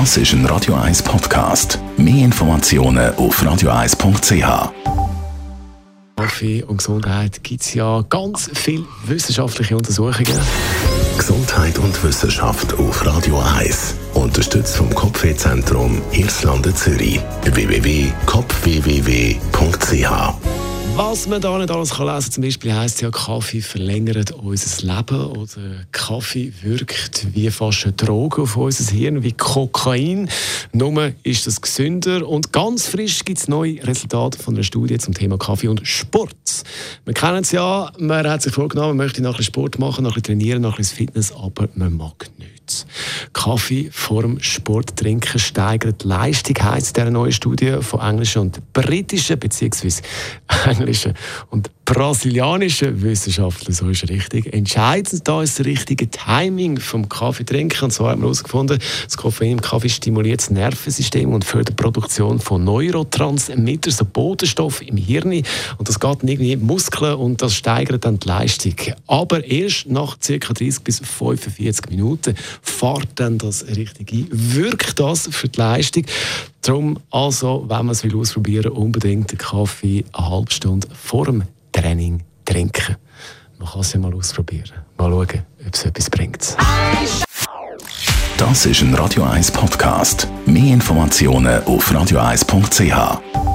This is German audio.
Das ist ein Radio 1 Podcast. Mehr Informationen auf radio1.ch. Kaffee und Gesundheit gibt es ja ganz viele wissenschaftliche Untersuchungen. Gesundheit und Wissenschaft auf Radio 1. Unterstützt vom Kopfwehzentrum Irlande Zürich. www.kopfwww.ch Was man da nicht alles kann lesen zum Beispiel heisst ja, Kaffee verlängert unser Leben oder Kaffee wirkt wie fast eine Droge auf unser Hirn, wie Kokain. Nur ist das gesünder und ganz frisch gibt es neue Resultate von einer Studie zum Thema Kaffee und Sport. Wir kennen es ja, man hat sich vorgenommen, man möchte noch ein bisschen Sport machen, noch ein bisschen trainieren, noch ein bisschen Fitness, aber man mag nichts. Kaffee vor dem Sport trinken steigert Leistung, heisst dieser neue Studie von englischen und britischen bzw. englischen und brasilianischen Wissenschaftlern, so ist richtig. Entscheidend da ist das richtige Timing vom Kaffee trinken. Und so haben wir herausgefunden, das Koffein im Kaffee stimuliert das Nervensystem und fördert die Produktion von Neurotransmittern, so Botenstoff im Hirn. Und das geht irgendwie in die Muskeln und das steigert dann die Leistung. Aber erst nach ca. 30 bis 45 Minuten fährt dann das richtig ein. Wirkt das für die Leistung? Darum, also, wenn man es ausprobieren will, unbedingt den Kaffee eine halbe Stunde vor dem Training trinken. Man kann es ja mal ausprobieren. Mal schauen, ob es etwas bringt. Das ist ein Radio 1 Podcast. Mehr Informationen auf radio1.ch.